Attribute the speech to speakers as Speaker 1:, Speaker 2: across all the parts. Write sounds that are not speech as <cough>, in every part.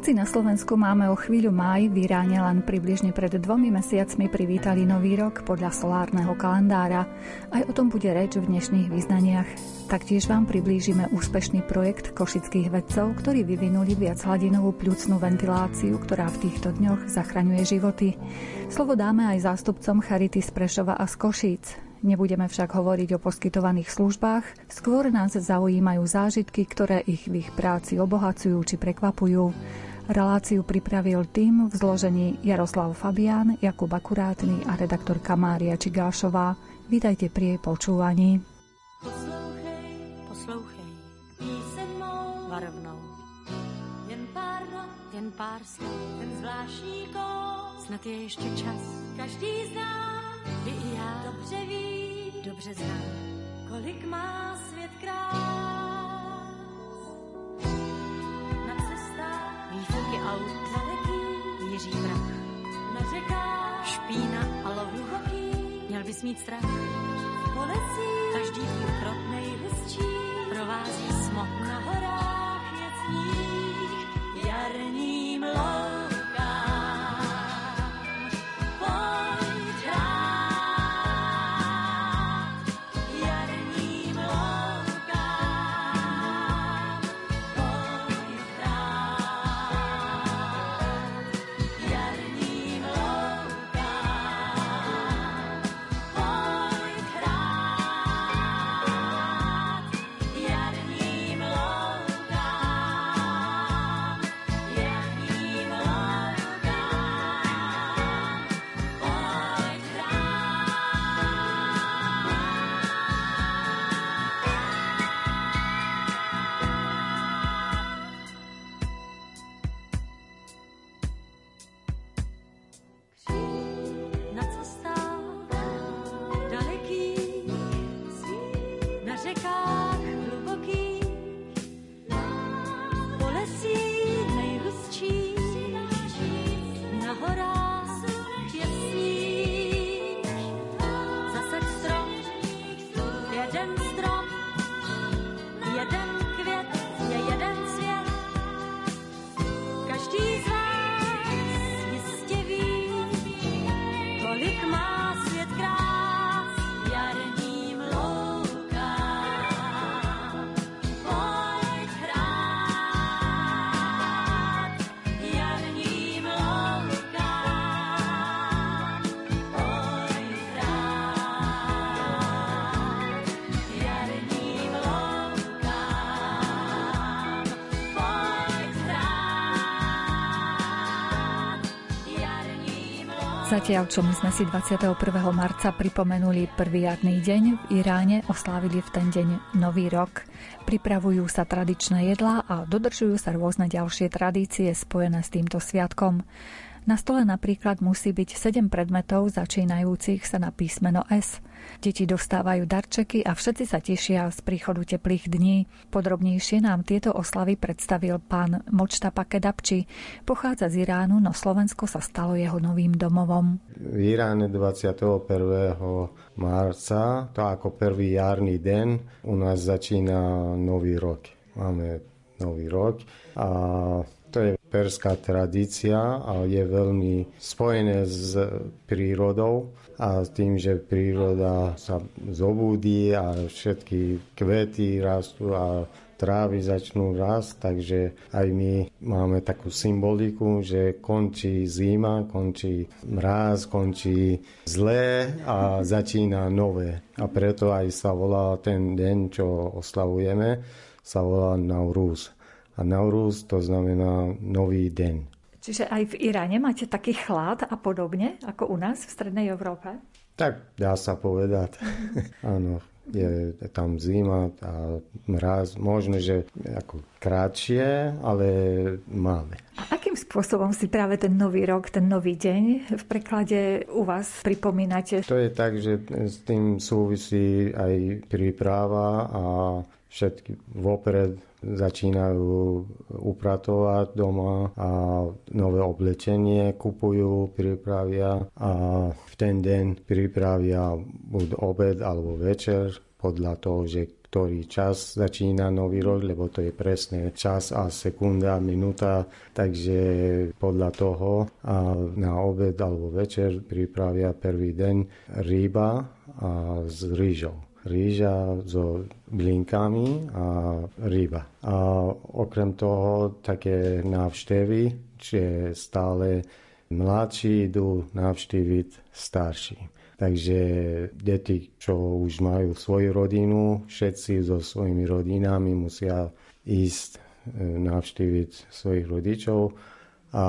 Speaker 1: Hoci na Slovensku máme o chvíľu máj, v Iráne len približne pred dvomi mesiacmi privítali nový rok podľa solárneho kalendára. Aj o tom bude reč v dnešných význaniach. Taktiež vám priblížime úspešný projekt košických vedcov, ktorí vyvinuli viachhladinovú pľucnú ventiláciu, ktorá v týchto dňoch zachraňuje životy. Slovo dáme aj zástupcom Charity z Prešova a z Košíc. Nebudeme však hovoriť o poskytovaných službách, skôr nás zaujímajú zážitky, ktoré ich v ich práci obohacujú či prekvapujú. Reláciu pripravil tým v zložení Jaroslav Fabián, Jakub Akurátny a redaktorka Mária Čigášová. Vítajte pri jej počúvaní. Poslouchej, poslouchej, píseň varovnou. Jen pár not, jen pár slov, ten zvláštní kód, snad je ještě čas. Každý z i já, dobře ví, dobře znám, kolik má svět krás. Na cestách výfuky aut, daleký jiří prach. Na řekách špína a lovu měl bys mít strach. Po každý tvůj krok nejhustší provází smok. Na horách Zatiaľ, sme si 21. marca pripomenuli prvý jarný deň, v Iráne oslávili v ten deň Nový rok. Pripravujú sa tradičné jedlá a dodržujú sa rôzne ďalšie tradície spojené s týmto sviatkom. Na stole napríklad musí byť 7 predmetov začínajúcich sa na písmeno S – Deti dostávajú darčeky a všetci sa tešia z príchodu teplých dní. Podrobnejšie nám tieto oslavy predstavil pán Močtapa Kedapči. Pochádza z Iránu, no Slovensko sa stalo jeho novým domovom.
Speaker 2: V Iráne 21. marca, to ako prvý jarný deň, u nás začína nový rok. Máme nový rok a perská tradícia a je veľmi spojené s prírodou a s tým, že príroda sa zobudí a všetky kvety rastú a trávy začnú rásť, takže aj my máme takú symboliku, že končí zima, končí mráz, končí zlé a začína nové. A preto aj sa volá ten deň, čo oslavujeme, sa volá Nauruz. A Nauruz to znamená nový deň.
Speaker 1: Čiže aj v Iráne máte taký chlad a podobne, ako u nás v Strednej Európe?
Speaker 2: Tak dá sa povedať. <laughs> Áno, je tam zima a mraz, možno, že ako krátšie, ale máme.
Speaker 1: A akým spôsobom si práve ten nový rok, ten nový deň v preklade u vás pripomínate?
Speaker 2: To je tak, že s tým súvisí aj príprava a všetky vopred začínajú upratovať doma a nové oblečenie kupujú, pripravia a v ten deň pripravia buď obed alebo večer podľa toho, že ktorý čas začína nový rok, lebo to je presne čas a sekunda, minúta, takže podľa toho a na obed alebo večer pripravia prvý deň ryba a s rýžou rýža so blinkami a ryba. A okrem toho také návštevy, že stále mladší idú navštíviť starší. Takže deti, čo už majú svoju rodinu, všetci so svojimi rodinami musia ísť e, navštíviť svojich rodičov a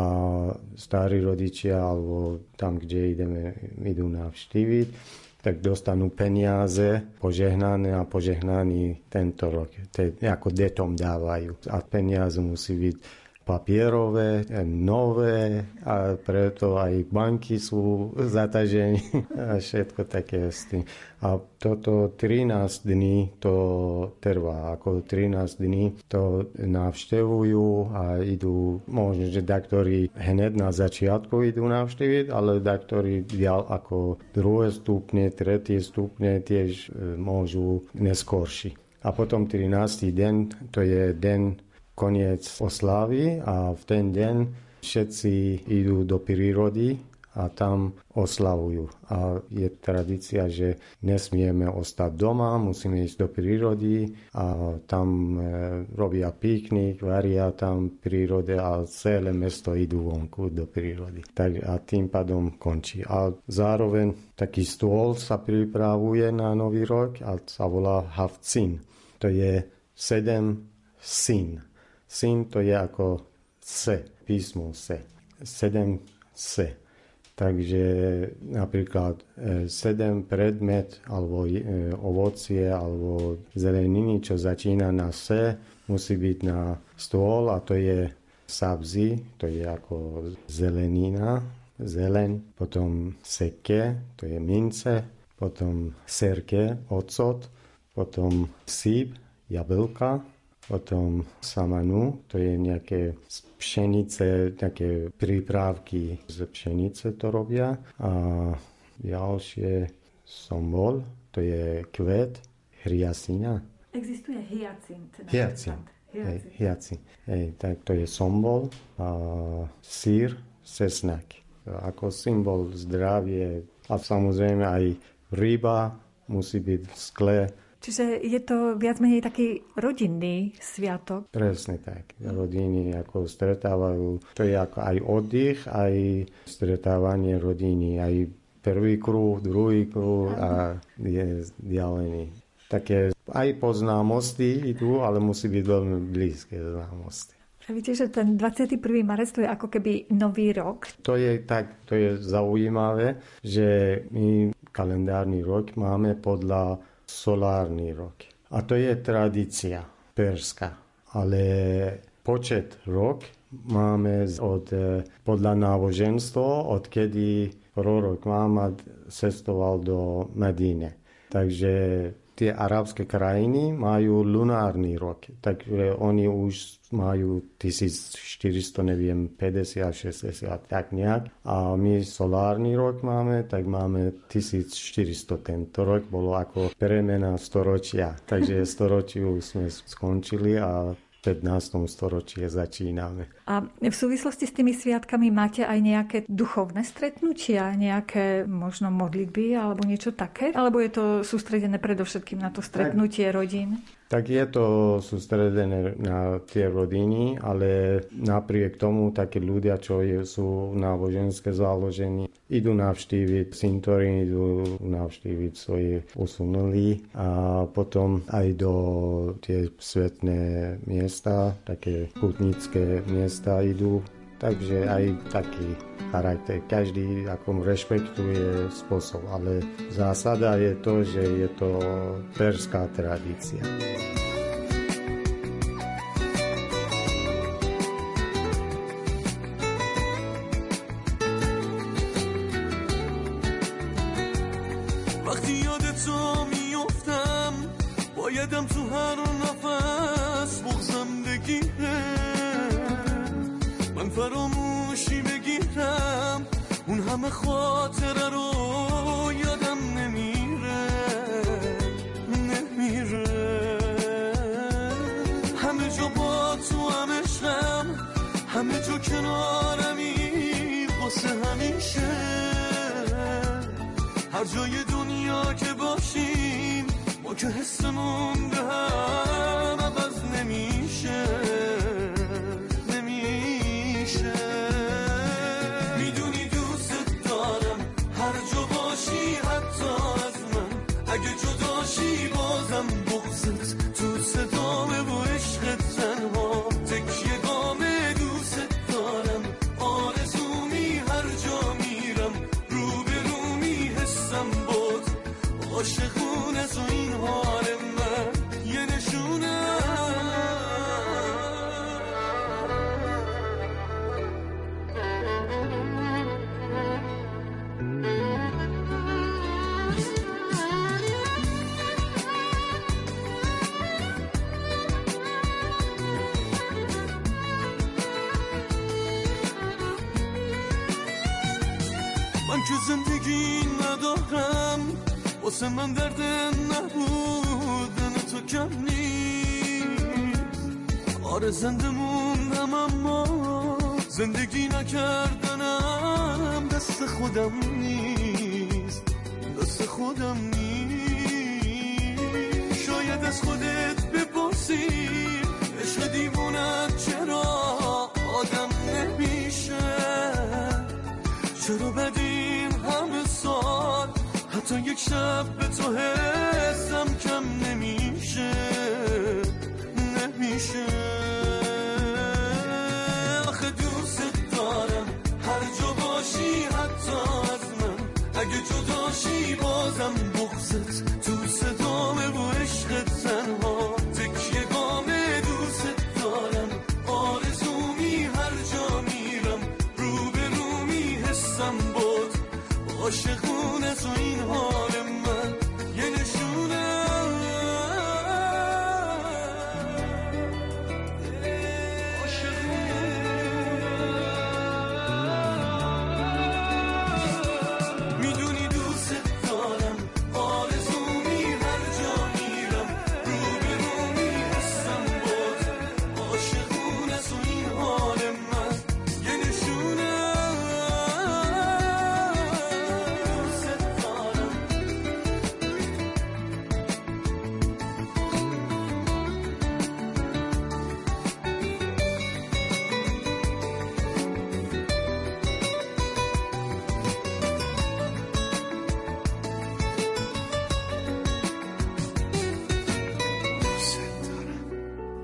Speaker 2: starí rodičia alebo tam, kde ideme, idú navštíviť tak dostanú peniaze požehnané a požehnaný tento rok. To je, ako detom dávajú. A peniaze musí byť papierové, nové a preto aj banky sú zatažení <laughs> a všetko také s tým. A toto 13 dní to trvá, ako 13 dní to navštevujú a idú, možno, že daktori hned na začiatku idú navštíviť, ale daktori ďal ako druhé stupne, tretie stupne tiež e, môžu neskorší. A potom 13. deň, to je deň koniec oslavy a v ten deň všetci idú do prírody a tam oslavujú. A je tradícia, že nesmieme ostať doma, musíme ísť do prírody a tam e, robia piknik, varia tam prírode a celé mesto idú vonku do prírody. Tak, a tým pádom končí. A zároveň taký stôl sa pripravuje na Nový rok a sa volá Havcin. To je sedem syn Syn to je ako se, písmo se. Sedem se. Takže napríklad e, sedem predmet alebo e, ovocie alebo zeleniny, čo začína na se, musí byť na stôl a to je sabzi, to je ako zelenina, zelen, potom seke, to je mince, potom serke, ocot, potom síp, jablka, potom samanu, to je nejaké pšenice, nejaké prípravky z pšenice to robia. A ďalšie sombol, to je kvet hriasina.
Speaker 3: Existuje hyacint.
Speaker 2: Hyacint. Hej, hyacint. Hej, tak to je sombol a sír, sesnak. Ako symbol zdravie a samozrejme aj ryba musí byť v skle
Speaker 3: Čiže je to viac menej taký rodinný sviatok?
Speaker 2: Presne tak. Rodiny ako stretávajú. To je ako aj oddych, aj stretávanie rodiny. Aj prvý kruh, druhý kruh a je vzdialený. Také aj poznámosti idú, ale musí byť veľmi blízke známosti.
Speaker 3: Víte, že ten 21. marec to je ako keby nový rok?
Speaker 2: To je tak, to je zaujímavé, že my kalendárny rok máme podľa solárny rok. A to je tradícia perská. Ale počet rok máme od, e, podľa náboženstva, odkedy prorok Mahmad cestoval do Medíne. Takže tie arabské krajiny majú lunárny rok, takže oni už majú 1400, neviem, 50, 60, tak nejak. A my solárny rok máme, tak máme 1400. Tento rok bolo ako premena storočia, takže storočiu sme skončili a 15. storočí začíname.
Speaker 3: A v súvislosti s tými sviatkami máte aj nejaké duchovné stretnutia, nejaké možno modlitby alebo niečo také? Alebo je to sústredené predovšetkým na to stretnutie rodín?
Speaker 2: Tak je to sústredené na tie rodiny, ale napriek tomu také ľudia, čo sú náboženské založení, idú navštíviť cintorín, idú navštíviť svoje usunulí a potom aj do tie svetné miesta, také putnické miesta idú. Takže aj taký charakter. Každý ako rešpektuje spôsob, ale zásada je to, že je to perská tradícia.
Speaker 4: من که زندگی ندارم واسه من درد نبودن تو کم نیست. آره زنده موندم اما زندگی نکردنم دست خودم نیست دست خودم نیست. شاید از خودت بپرسی عشق دیوونت چرا آدم نمیشه؟ چرا سال حتی یک شب به تو حسم کم نمیشه نمیشه. آخه دوست دارم هر جا باشی حتی از من. اگه جداشی بازم بغزت تو صدامه و عشق تنها. عاشقونه تو این حال.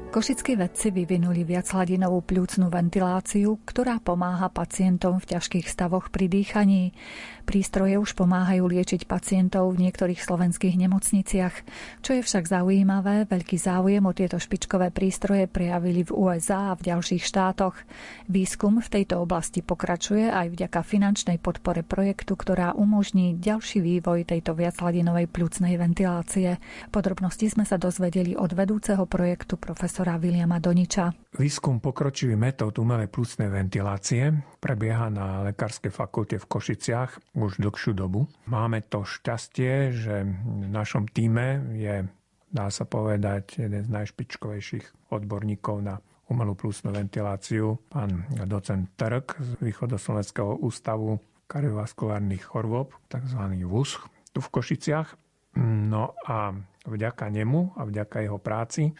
Speaker 3: Košickí vedci vyvinuli viachladinovú pľúcnú ventiláciu, ktorá pomáha pacientom v ťažkých stavoch pri dýchaní. Prístroje už pomáhajú liečiť pacientov v niektorých slovenských nemocniciach. Čo je však zaujímavé, veľký záujem o tieto špičkové prístroje prejavili v USA a v ďalších štátoch. Výskum v tejto oblasti pokračuje aj vďaka finančnej podpore projektu, ktorá umožní ďalší vývoj tejto viachladinovej pľúcnej ventilácie. Podrobnosti sme sa dozvedeli od vedúceho projektu profesora Viliama Doniča.
Speaker 5: Výskum pokročilý metód umelej plúcnej ventilácie prebieha na Lekárskej fakulte v Košiciach už dlhšiu dobu. Máme to šťastie, že v našom týme je, dá sa povedať, jeden z najšpičkovejších odborníkov na umelú plúcnú ventiláciu, pán docent Trk z Východoslovenského ústavu kardiovaskulárnych chorôb, tzv. VUSCH, tu v Košiciach. No a vďaka nemu a vďaka jeho práci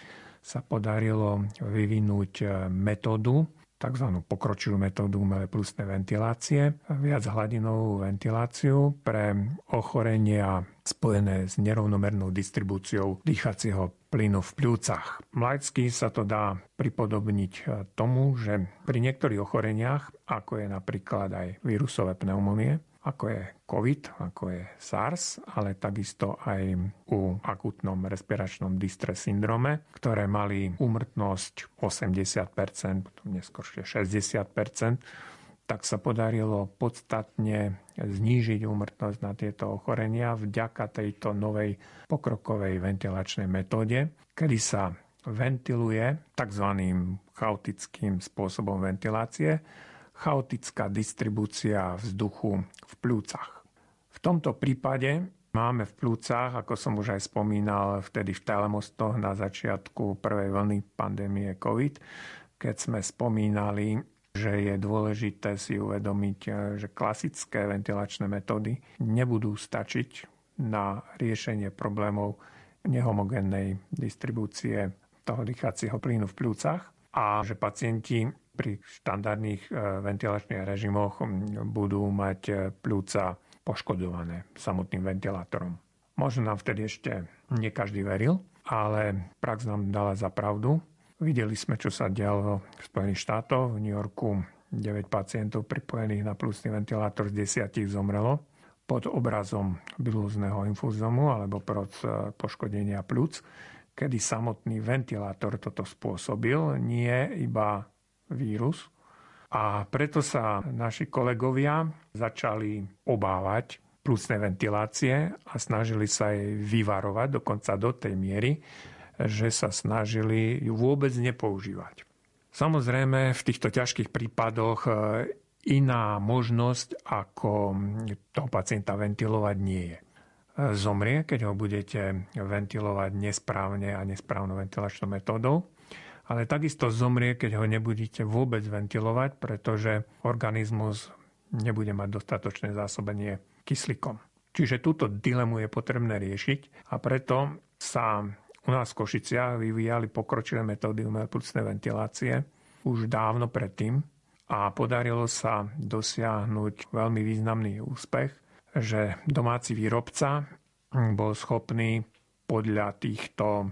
Speaker 5: sa podarilo vyvinúť metódu, tzv. pokročilú metódu umelej plusnej ventilácie, viac hladinovú ventiláciu pre ochorenia spojené s nerovnomernou distribúciou dýchacieho plynu v pľúcach. Mlaicky sa to dá pripodobniť tomu, že pri niektorých ochoreniach, ako je napríklad aj vírusové pneumonie, ako je COVID, ako je SARS, ale takisto aj u akutnom respiračnom distress syndrome, ktoré mali úmrtnosť 80%, potom neskôršie 60%, tak sa podarilo podstatne znížiť úmrtnosť na tieto ochorenia vďaka tejto novej pokrokovej ventilačnej metóde, kedy sa ventiluje tzv. chaotickým spôsobom ventilácie, chaotická distribúcia vzduchu v plúcach. V tomto prípade máme v plúcach, ako som už aj spomínal, vtedy v telemostoch na začiatku prvej vlny pandémie COVID, keď sme spomínali, že je dôležité si uvedomiť, že klasické ventilačné metódy nebudú stačiť na riešenie problémov nehomogénnej distribúcie toho dýchacieho plynu v pľúcach a že pacienti pri štandardných e, ventilačných režimoch budú mať e, pľúca poškodované samotným ventilátorom. Možno nám vtedy ešte nie každý veril, ale prax nám dala za pravdu. Videli sme, čo sa dialo v Spojených štátoch. V New Yorku 9 pacientov pripojených na plusný ventilátor z 10 zomrelo pod obrazom bilúzneho infúzomu alebo pod e, poškodenia plúc, kedy samotný ventilátor toto spôsobil, nie iba vírus. A preto sa naši kolegovia začali obávať plusné ventilácie a snažili sa jej vyvarovať dokonca do tej miery, že sa snažili ju vôbec nepoužívať. Samozrejme, v týchto ťažkých prípadoch e, iná možnosť, ako toho pacienta ventilovať nie je. Zomrie, keď ho budete ventilovať nesprávne a nesprávnou ventilačnou metódou, ale takisto zomrie, keď ho nebudete vôbec ventilovať, pretože organizmus nebude mať dostatočné zásobenie kyslíkom. Čiže túto dilemu je potrebné riešiť a preto sa u nás v Košiciach vyvíjali pokročilé metódy umelé ventilácie už dávno predtým, a podarilo sa dosiahnuť veľmi významný úspech, že domáci výrobca bol schopný podľa týchto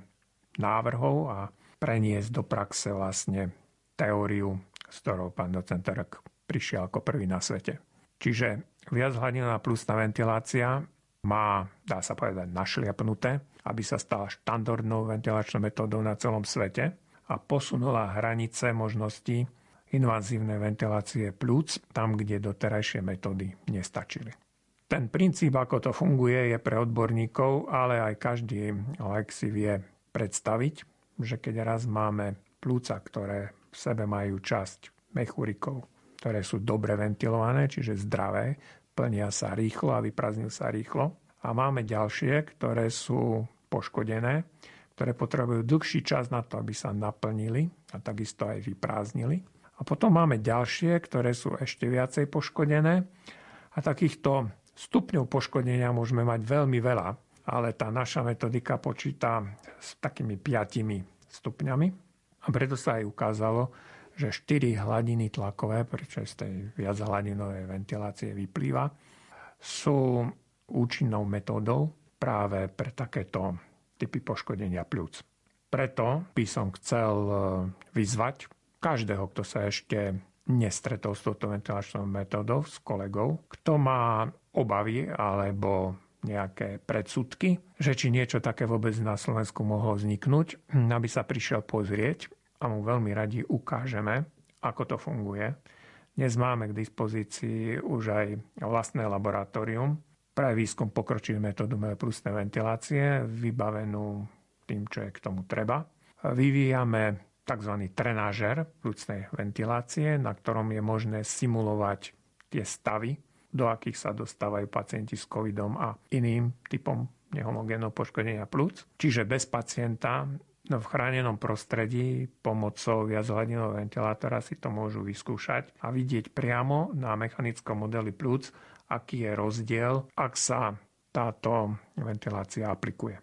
Speaker 5: návrhov a preniesť do praxe vlastne teóriu, s ktorou pán docent Terek prišiel ako prvý na svete. Čiže viac hladinová plusná ventilácia má, dá sa povedať, našliapnuté, aby sa stala štandardnou ventilačnou metódou na celom svete a posunula hranice možností invazívnej ventilácie plúc tam, kde doterajšie metódy nestačili. Ten princíp, ako to funguje, je pre odborníkov, ale aj každý lek si vie predstaviť, že keď raz máme plúca, ktoré v sebe majú časť mechurikov, ktoré sú dobre ventilované, čiže zdravé, plnia sa rýchlo a vyprázdňujú sa rýchlo. A máme ďalšie, ktoré sú poškodené, ktoré potrebujú dlhší čas na to, aby sa naplnili a takisto aj vyprázdnili. A potom máme ďalšie, ktoré sú ešte viacej poškodené. A takýchto stupňov poškodenia môžeme mať veľmi veľa, ale tá naša metodika počíta s takými piatimi stupňami. A preto sa aj ukázalo, že 4 hladiny tlakové, prečo z tej viac hladinovej ventilácie vyplýva, sú účinnou metódou práve pre takéto typy poškodenia pľúc. Preto by som chcel e, vyzvať každého, kto sa ešte nestretol s touto ventilačnou metódou, s kolegou, kto má obavy alebo nejaké predsudky, že či niečo také vôbec na Slovensku mohlo vzniknúť, aby sa prišiel pozrieť a mu veľmi radi ukážeme, ako to funguje. Dnes máme k dispozícii už aj vlastné laboratórium pre výskum pokročilých metódu plusnej ventilácie, vybavenú tým, čo je k tomu treba. Vyvíjame tzv. trenážer plúcnej ventilácie, na ktorom je možné simulovať tie stavy, do akých sa dostávajú pacienti s covidom a iným typom nehomogénneho poškodenia plúc. Čiže bez pacienta no v chránenom prostredí pomocou viachladinového ventilátora si to môžu vyskúšať a vidieť priamo na mechanickom modeli plúc, aký je rozdiel, ak sa táto ventilácia aplikuje.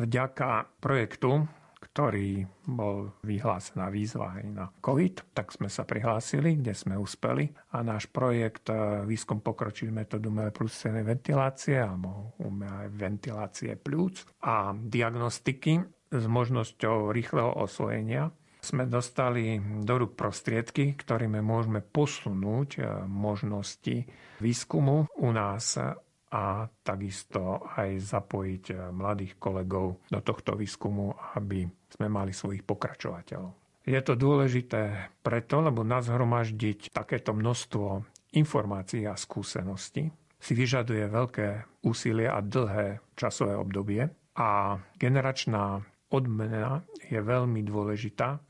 Speaker 5: Vďaka projektu ktorý bol vyhlásená výzva aj na COVID, tak sme sa prihlásili, kde sme uspeli. A náš projekt e, Výskum pokročilých metód umelej plúcnej ventilácie alebo umelej ventilácie plúc a diagnostiky s možnosťou rýchleho osvojenia sme dostali do rúk prostriedky, ktorými môžeme posunúť e, možnosti výskumu u nás a takisto aj zapojiť eh, mladých kolegov do tohto výskumu, aby sme mali svojich pokračovateľov. Je to dôležité preto, lebo nazhromaždiť takéto množstvo informácií a skúseností si vyžaduje veľké úsilie a dlhé časové obdobie a generačná odmena je veľmi dôležitá,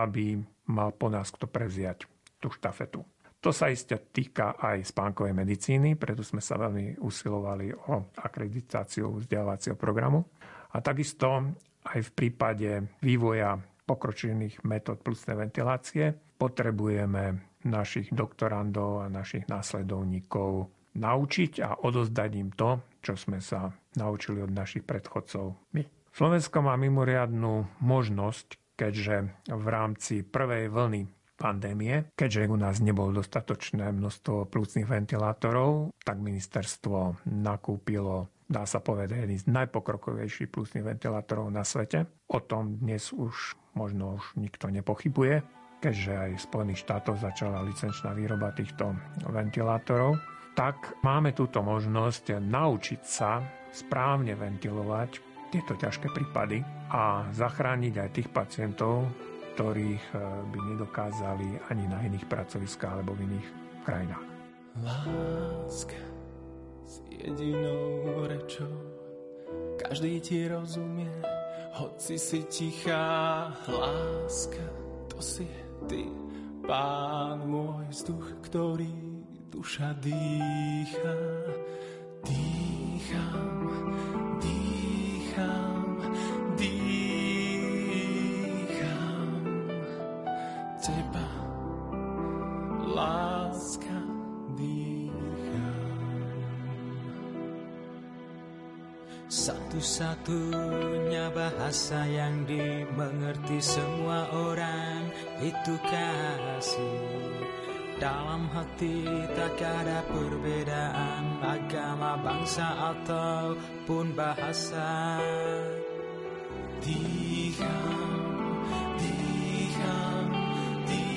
Speaker 5: aby mal po nás kto prevziať tú štafetu. To sa iste týka aj spánkovej medicíny, preto sme sa veľmi usilovali o akreditáciu vzdelávacieho programu. A takisto aj v prípade vývoja pokročených metód plusnej ventilácie potrebujeme našich doktorandov a našich následovníkov naučiť a odozdať im to, čo sme sa naučili od našich predchodcov my. Slovensko má mimoriadnú možnosť, keďže v rámci prvej vlny pandémie, keďže u nás nebolo dostatočné množstvo plúcnych ventilátorov, tak ministerstvo nakúpilo dá sa povedať, jedný z najpokrokovejších plusných ventilátorov na svete. O tom dnes už možno už nikto nepochybuje, keďže aj v Spojených štátoch začala licenčná výroba týchto ventilátorov. Tak máme túto možnosť naučiť sa správne ventilovať tieto ťažké prípady a zachrániť aj tých pacientov, ktorých eh, by nedokázali ani na iných pracoviskách alebo v iných krajinách.
Speaker 6: Láska s jedinou rečou. Každý ti rozumie, hoci si tichá láska. To si ty, pán môj vzduch, ktorý duša dýcha. Dýcham, dýcham, Satu-satunya bahasa yang dimengerti semua orang itu kasih. Dalam hati tak ada perbedaan agama, bangsa ataupun bahasa. Diam, diam, diam.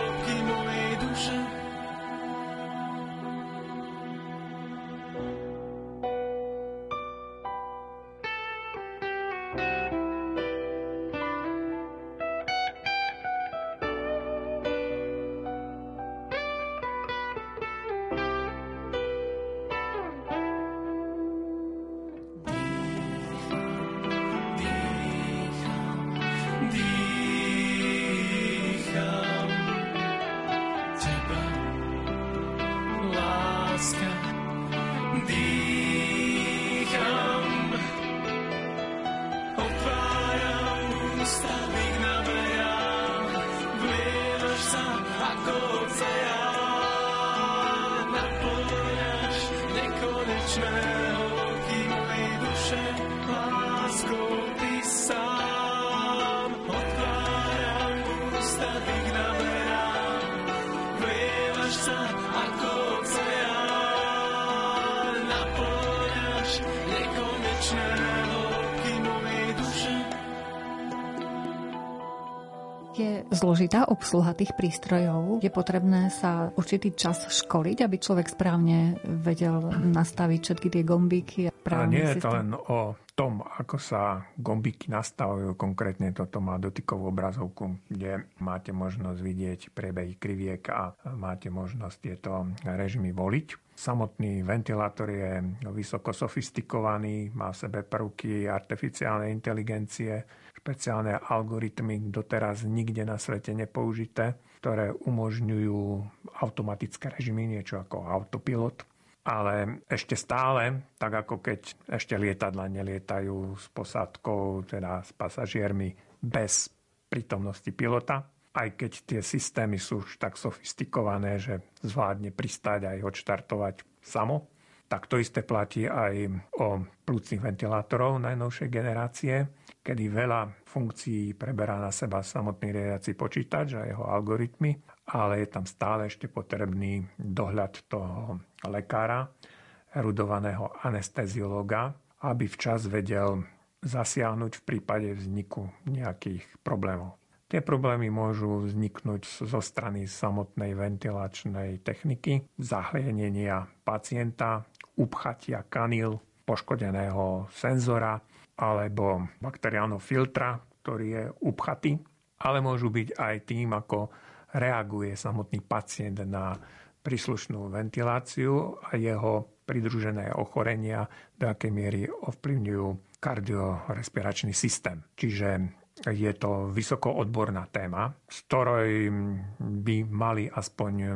Speaker 3: zložitá obsluha tých prístrojov. Je potrebné sa určitý čas školiť, aby človek správne vedel nastaviť všetky tie gombíky.
Speaker 5: A nie je to len o tom, ako sa gombíky nastavujú. Konkrétne toto má dotykovú obrazovku, kde máte možnosť vidieť priebehy kriviek a máte možnosť tieto režimy voliť. Samotný ventilátor je vysoko sofistikovaný, má v sebe prvky artificiálnej inteligencie, špeciálne algoritmy doteraz nikde na svete nepoužité, ktoré umožňujú automatické režimy, niečo ako autopilot. Ale ešte stále, tak ako keď ešte lietadla nelietajú s posádkou, teda s pasažiermi bez prítomnosti pilota, aj keď tie systémy sú už tak sofistikované, že zvládne pristáť aj odštartovať samo, tak to isté platí aj o plúcnych ventilátorov najnovšej generácie, kedy veľa funkcií preberá na seba samotný riadiaci počítač a jeho algoritmy, ale je tam stále ešte potrebný dohľad toho lekára, erudovaného anesteziológa, aby včas vedel zasiahnuť v prípade vzniku nejakých problémov. Tie problémy môžu vzniknúť zo strany samotnej ventilačnej techniky, zahlienenia pacienta, upchatia kanil, poškodeného senzora alebo bakteriálneho filtra, ktorý je upchatý, ale môžu byť aj tým, ako reaguje samotný pacient na príslušnú ventiláciu a jeho pridružené ochorenia, do akej miery ovplyvňujú kardiorespiračný systém. Čiže je to vysoko odborná téma, z ktorej by mali aspoň e,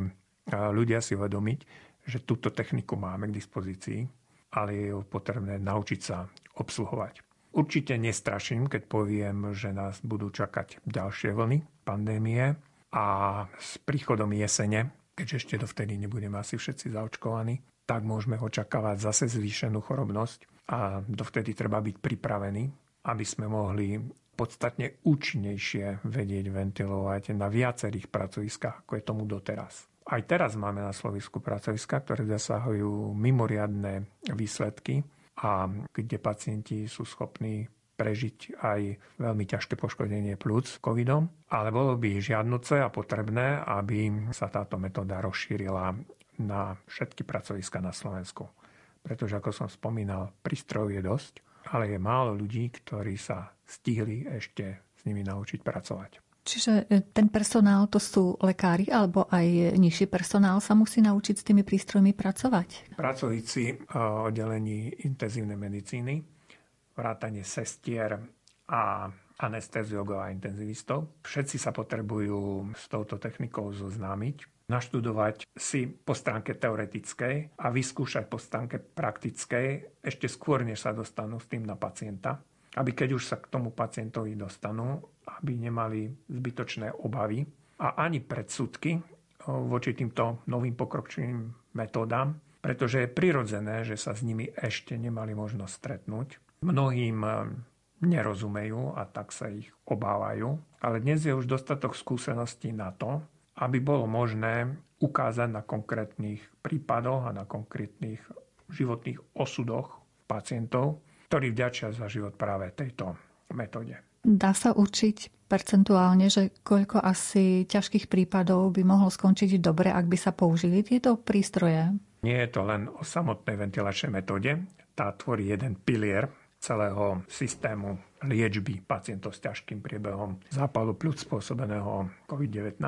Speaker 5: ľudia si uvedomiť, že túto techniku máme k dispozícii, ale je ju potrebné naučiť sa obsluhovať. Určite nestraším, keď poviem, že nás budú čakať ďalšie vlny pandémie a s príchodom jesene, keďže ešte dovtedy nebudeme asi všetci zaočkovaní, tak môžeme očakávať zase zvýšenú chorobnosť a dovtedy treba byť pripravený, aby sme mohli podstatne účinnejšie vedieť ventilovať na viacerých pracoviskách, ako je tomu doteraz. Aj teraz máme na Slovisku pracoviska, ktoré zasahujú mimoriadné výsledky a kde pacienti sú schopní prežiť aj veľmi ťažké poškodenie plúc covidom, ale bolo by žiadnuce a potrebné, aby sa táto metóda rozšírila na všetky pracoviska na Slovensku. Pretože, ako som spomínal, prístrojov je dosť ale je málo ľudí, ktorí sa stihli ešte s nimi naučiť pracovať.
Speaker 3: Čiže e, ten personál to sú lekári alebo aj nižší personál sa musí naučiť s tými prístrojmi pracovať?
Speaker 5: Pracovníci e, oddelení intenzívnej medicíny, vrátanie sestier a anesteziologov a intenzivistov. Všetci sa potrebujú s touto technikou zoznámiť naštudovať si po stránke teoretickej a vyskúšať po stránke praktickej ešte skôr, než sa dostanú s tým na pacienta, aby keď už sa k tomu pacientovi dostanú, aby nemali zbytočné obavy a ani predsudky voči týmto novým pokročným metódam, pretože je prirodzené, že sa s nimi ešte nemali možnosť stretnúť. Mnohým nerozumejú a tak sa ich obávajú, ale dnes je už dostatok skúseností na to, aby bolo možné ukázať na konkrétnych prípadoch a na konkrétnych životných osudoch pacientov, ktorí vďačia za život práve tejto metóde.
Speaker 3: Dá sa určiť percentuálne, že koľko asi ťažkých prípadov by mohlo skončiť dobre, ak by sa použili tieto prístroje?
Speaker 5: Nie je to len o samotnej ventilačnej metóde. Tá tvorí jeden pilier celého systému liečby pacientov s ťažkým priebehom zápalu pľúc spôsobeného COVID-19.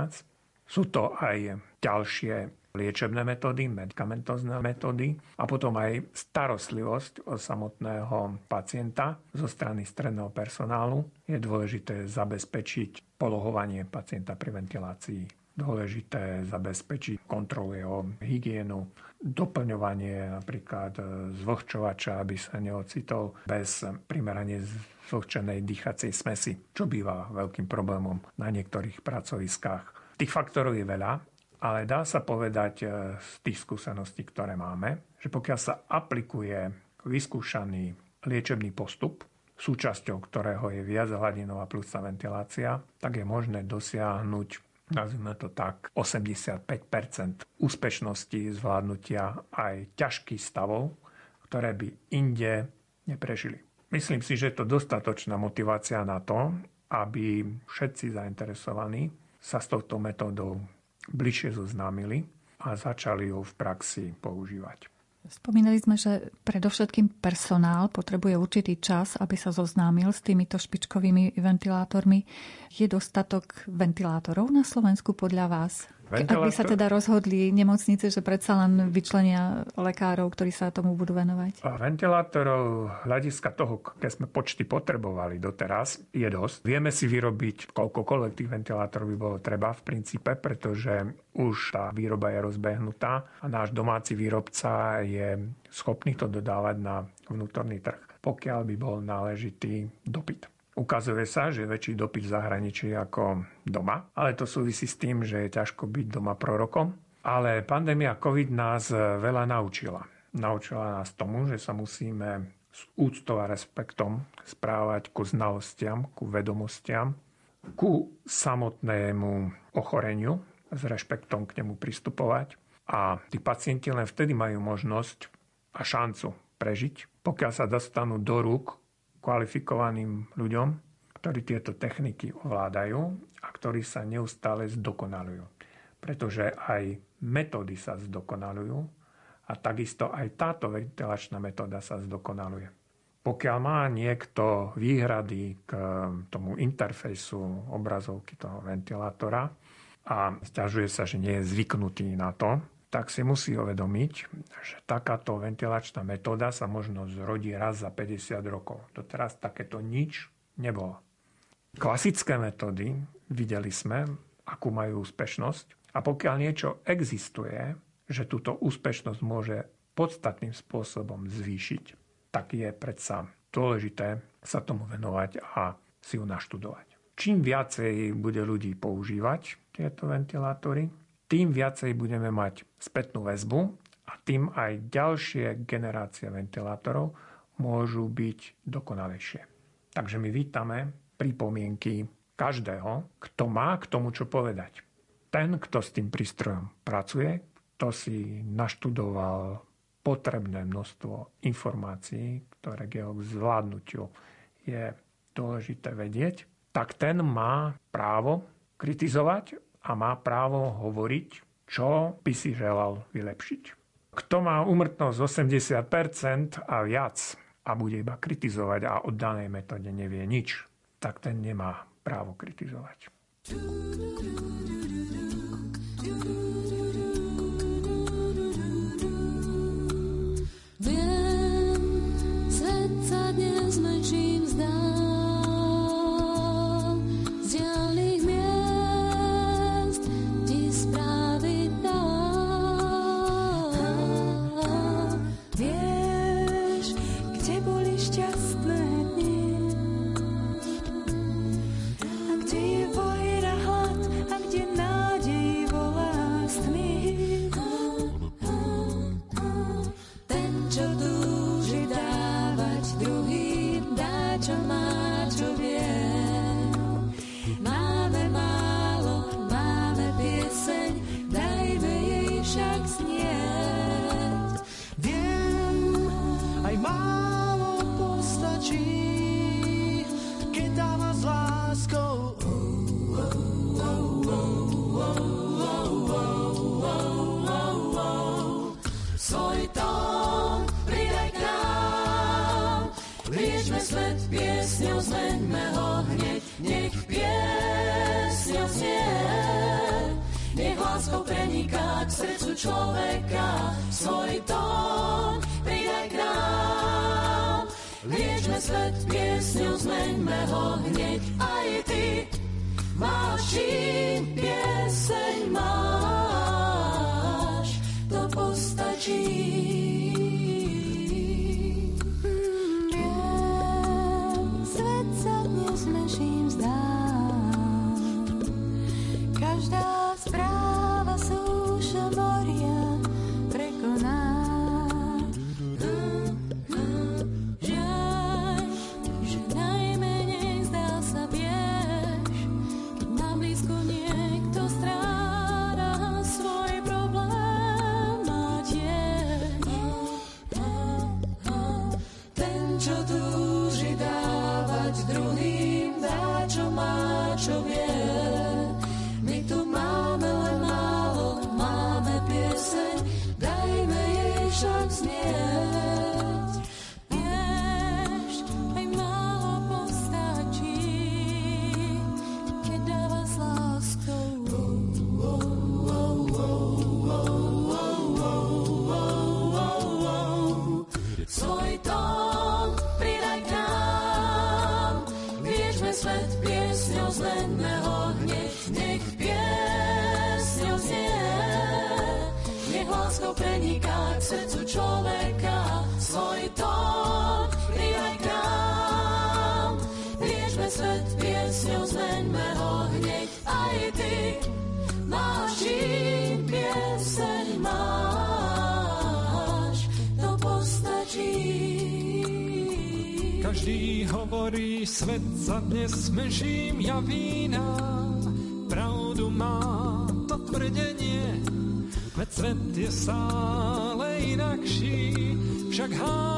Speaker 5: Sú to aj ďalšie liečebné metódy, medikamentozné metódy a potom aj starostlivosť od samotného pacienta zo strany stredného personálu. Je dôležité zabezpečiť polohovanie pacienta pri ventilácii dôležité zabezpečiť kontrolu jeho hygienu, doplňovanie napríklad zvlhčovača, aby sa neocitol bez primerane zvlhčenej dýchacej smesi, čo býva veľkým problémom na niektorých pracoviskách. Tých faktorov je veľa, ale dá sa povedať e, z tých skúseností, ktoré máme, že pokiaľ sa aplikuje vyskúšaný liečebný postup, súčasťou ktorého je viac hladinová plusná ventilácia, tak je možné dosiahnuť nazvime to tak, 85% úspešnosti zvládnutia aj ťažkých stavov, ktoré by inde neprežili. Myslím si, že je to dostatočná motivácia na to, aby všetci zainteresovaní sa s touto metódou bližšie zoznámili a začali ju v praxi používať.
Speaker 3: Spomínali sme, že predovšetkým personál potrebuje určitý čas, aby sa zoznámil s týmito špičkovými ventilátormi. Je dostatok ventilátorov na Slovensku podľa vás? Ventilátor... Ak by sa teda rozhodli nemocnice, že predsa len vyčlenia lekárov, ktorí sa tomu budú venovať?
Speaker 5: Ventilátorov hľadiska toho, keď sme počty potrebovali doteraz, je dosť. Vieme si vyrobiť koľkokoľvek tých ventilátorov by bolo treba v princípe, pretože už tá výroba je rozbehnutá a náš domáci výrobca je schopný to dodávať na vnútorný trh, pokiaľ by bol náležitý dopyt. Ukazuje sa, že je väčší dopyt v zahraničí ako doma, ale to súvisí s tým, že je ťažko byť doma prorokom. Ale pandémia COVID nás veľa naučila. Naučila nás tomu, že sa musíme s úctou a respektom správať ku znalostiam, ku vedomostiam, ku samotnému ochoreniu, s rešpektom k nemu pristupovať. A tí pacienti len vtedy majú možnosť a šancu prežiť, pokiaľ sa dostanú do rúk kvalifikovaným ľuďom,
Speaker 1: ktorí tieto techniky ovládajú a ktorí sa neustále zdokonalujú. Pretože aj metódy sa zdokonalujú a takisto aj táto ventilačná metóda sa zdokonaluje. Pokiaľ má niekto výhrady k tomu interfejsu obrazovky toho ventilátora a stiažuje sa, že nie je zvyknutý na to, tak si musí uvedomiť, že takáto ventilačná metóda sa možno zrodí raz za 50 rokov. Doteraz takéto nič nebolo. Klasické metódy videli sme, akú majú úspešnosť a pokiaľ niečo existuje, že túto úspešnosť môže podstatným spôsobom zvýšiť, tak je predsa dôležité sa tomu venovať a si ju naštudovať. Čím viacej bude ľudí používať tieto ventilátory, tým viacej budeme mať spätnú väzbu a tým aj ďalšie generácie ventilátorov môžu byť dokonalejšie. Takže my vítame pripomienky každého, kto má k tomu čo povedať. Ten, kto s tým prístrojom pracuje, kto si naštudoval potrebné množstvo informácií, ktoré k jeho zvládnutiu je dôležité vedieť, tak ten má právo kritizovať a má právo hovoriť, čo by si želal vylepšiť. Kto má umrtnosť 80% a viac a bude iba kritizovať a o danej metóde nevie nič, tak ten nemá právo kritizovať.
Speaker 7: Dnes menším
Speaker 8: javí nám, pravdu má to tvrdenie, veď svet je stále inakší, však hádam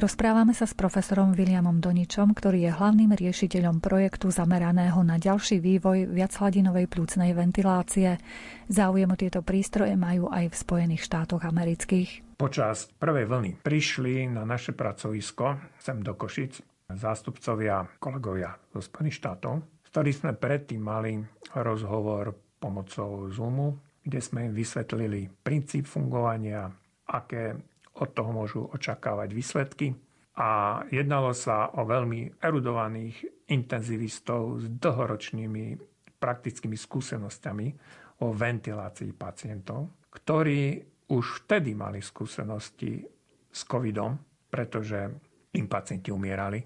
Speaker 3: Rozprávame sa s profesorom Williamom Doničom, ktorý je hlavným riešiteľom projektu zameraného na ďalší vývoj viachladinovej plúcnej ventilácie. Záujem o tieto prístroje majú aj v Spojených štátoch amerických.
Speaker 5: Počas prvej vlny prišli na naše pracovisko sem do Košic zástupcovia, kolegovia zo Spojených štátov, s ktorými sme predtým mali rozhovor pomocou Zoomu, kde sme im vysvetlili princíp fungovania, aké od toho môžu očakávať výsledky. A jednalo sa o veľmi erudovaných intenzivistov s dlhoročnými praktickými skúsenosťami o ventilácii pacientov, ktorí už vtedy mali skúsenosti s covidom, pretože im pacienti umierali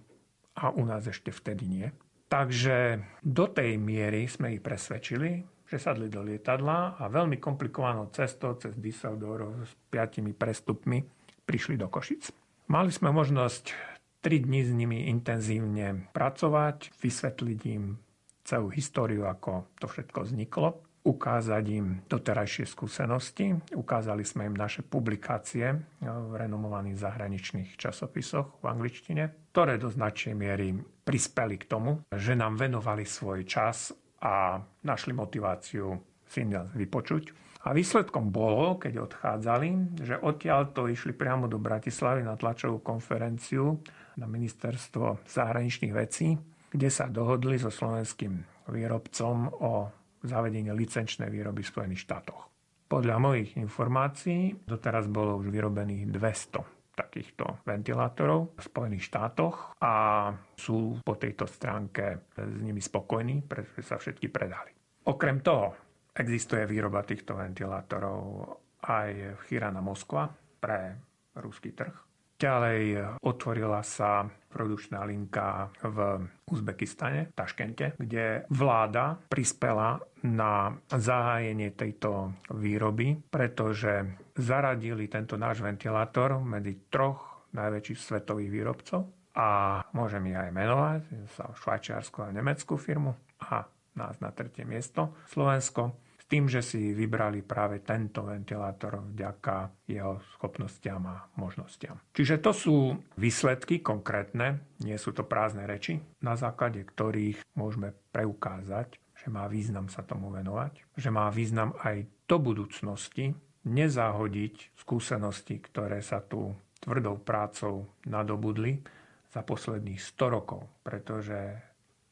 Speaker 5: a u nás ešte vtedy nie. Takže do tej miery sme ich presvedčili, že sadli do lietadla a veľmi komplikovanou cestou cez Düsseldorf s piatimi prestupmi prišli do Košic. Mali sme možnosť 3 dní s nimi intenzívne pracovať, vysvetliť im celú históriu, ako to všetko vzniklo, ukázať im doterajšie skúsenosti. Ukázali sme im naše publikácie v renomovaných zahraničných časopisoch v angličtine, ktoré do značnej miery prispeli k tomu, že nám venovali svoj čas a našli motiváciu si vypočuť. A výsledkom bolo, keď odchádzali, že odtiaľ to išli priamo do Bratislavy na tlačovú konferenciu na ministerstvo zahraničných vecí, kde sa dohodli so slovenským výrobcom o zavedení licenčnej výroby v Spojených štátoch. Podľa mojich informácií doteraz bolo už vyrobených 200 takýchto ventilátorov v Spojených štátoch a sú po tejto stránke s nimi spokojní, pretože sa všetky predali. Okrem toho, Existuje výroba týchto ventilátorov aj v Chirana Moskva pre ruský trh. Ďalej otvorila sa produkčná linka v Uzbekistane, v Taškente, kde vláda prispela na zahájenie tejto výroby, pretože zaradili tento náš ventilátor medzi troch najväčších svetových výrobcov a môžem ich aj menovať, sa švajčiarsku a nemeckú firmu a nás na tretie miesto Slovensko s tým, že si vybrali práve tento ventilátor vďaka jeho schopnostiam a možnostiam. Čiže to sú výsledky konkrétne, nie sú to prázdne reči, na základe ktorých môžeme preukázať, že má význam sa tomu venovať, že má význam aj do budúcnosti nezahodiť skúsenosti, ktoré sa tu tvrdou prácou nadobudli za posledných 100 rokov, pretože